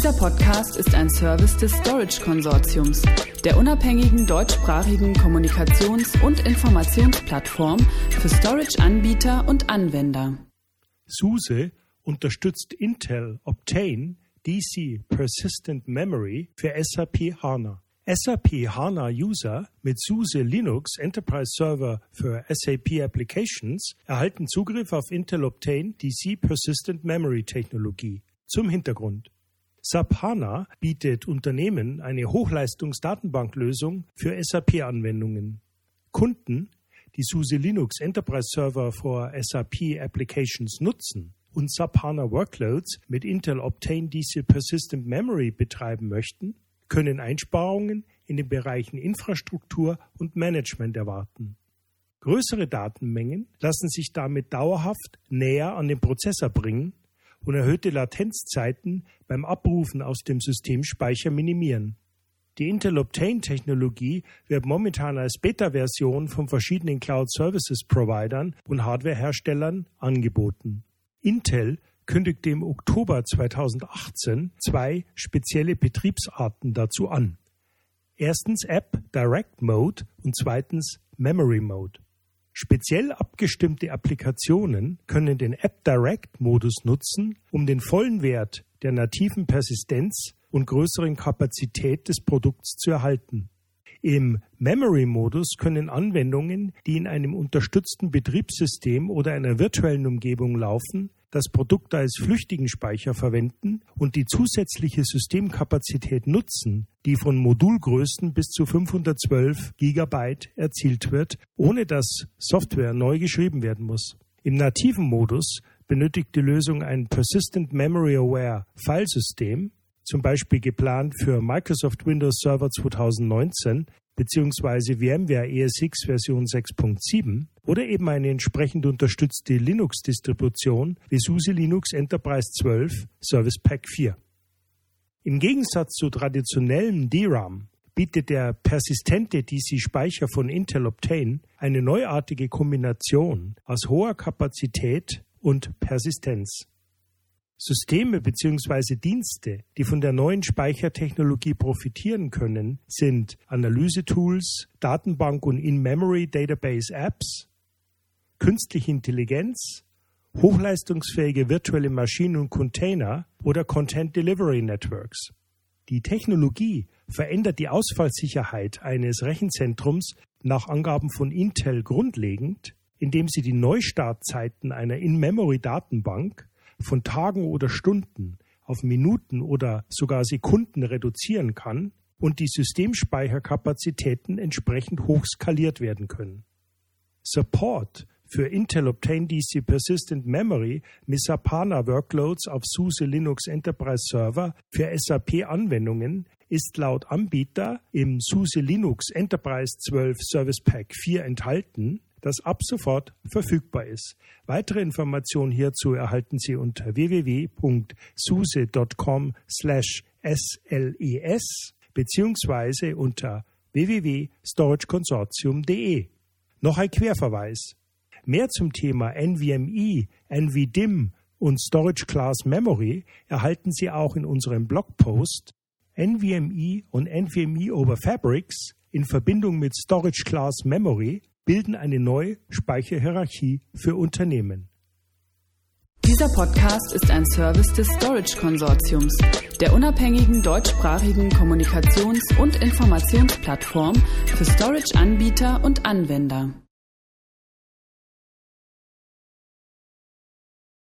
Dieser Podcast ist ein Service des Storage Konsortiums, der unabhängigen deutschsprachigen Kommunikations- und Informationsplattform für Storage-Anbieter und Anwender. SUSE unterstützt Intel Optane DC Persistent Memory für SAP HANA. SAP HANA User mit SUSE Linux Enterprise Server für SAP Applications erhalten Zugriff auf Intel Optane DC Persistent Memory Technologie. Zum Hintergrund. SAP bietet Unternehmen eine Hochleistungsdatenbanklösung für SAP-Anwendungen. Kunden, die SUSE Linux Enterprise Server for SAP Applications nutzen und SAP Workloads mit Intel Optane DC Persistent Memory betreiben möchten, können Einsparungen in den Bereichen Infrastruktur und Management erwarten. Größere Datenmengen lassen sich damit dauerhaft näher an den Prozessor bringen und erhöhte Latenzzeiten beim Abrufen aus dem Systemspeicher minimieren. Die Intel Optane-Technologie wird momentan als Beta-Version von verschiedenen Cloud Services Providern und Hardwareherstellern angeboten. Intel kündigte im Oktober 2018 zwei spezielle Betriebsarten dazu an. Erstens App Direct Mode und zweitens Memory Mode. Speziell abgestimmte Applikationen können den App Direct Modus nutzen, um den vollen Wert der nativen Persistenz und größeren Kapazität des Produkts zu erhalten. Im Memory-Modus können Anwendungen, die in einem unterstützten Betriebssystem oder einer virtuellen Umgebung laufen, das Produkt als flüchtigen Speicher verwenden und die zusätzliche Systemkapazität nutzen, die von Modulgrößen bis zu 512 GB erzielt wird, ohne dass Software neu geschrieben werden muss. Im nativen Modus benötigt die Lösung ein Persistent Memory Aware Filesystem, zum Beispiel geplant für Microsoft Windows Server 2019 bzw. VMware ESX Version 6.7 oder eben eine entsprechend unterstützte Linux-Distribution wie SUSE Linux Enterprise 12 Service Pack 4. Im Gegensatz zu traditionellem DRAM bietet der persistente DC-Speicher von Intel Optane eine neuartige Kombination aus hoher Kapazität und Persistenz. Systeme bzw. Dienste, die von der neuen Speichertechnologie profitieren können, sind Analysetools, Datenbank- und In-Memory Database Apps, künstliche Intelligenz, hochleistungsfähige virtuelle Maschinen und Container oder Content Delivery Networks. Die Technologie verändert die Ausfallsicherheit eines Rechenzentrums nach Angaben von Intel grundlegend, indem sie die Neustartzeiten einer In-Memory-Datenbank von Tagen oder Stunden auf Minuten oder sogar Sekunden reduzieren kann und die Systemspeicherkapazitäten entsprechend hoch skaliert werden können. Support für Intel Optane DC Persistent Memory mit Sapana Workloads auf SUSE Linux Enterprise Server für SAP Anwendungen ist laut Anbieter im SUSE Linux Enterprise 12 Service Pack 4 enthalten das ab sofort verfügbar ist. Weitere Informationen hierzu erhalten Sie unter www.suse.com/sles beziehungsweise unter www.storageconsortium.de. Noch ein Querverweis. Mehr zum Thema NVMe, NVDIM und Storage Class Memory erhalten Sie auch in unserem Blogpost NVMe und NVMe over Fabrics in Verbindung mit Storage Class Memory bilden eine neue Speicherhierarchie für Unternehmen. Dieser Podcast ist ein Service des Storage Konsortiums, der unabhängigen deutschsprachigen Kommunikations- und Informationsplattform für Storage-Anbieter und Anwender.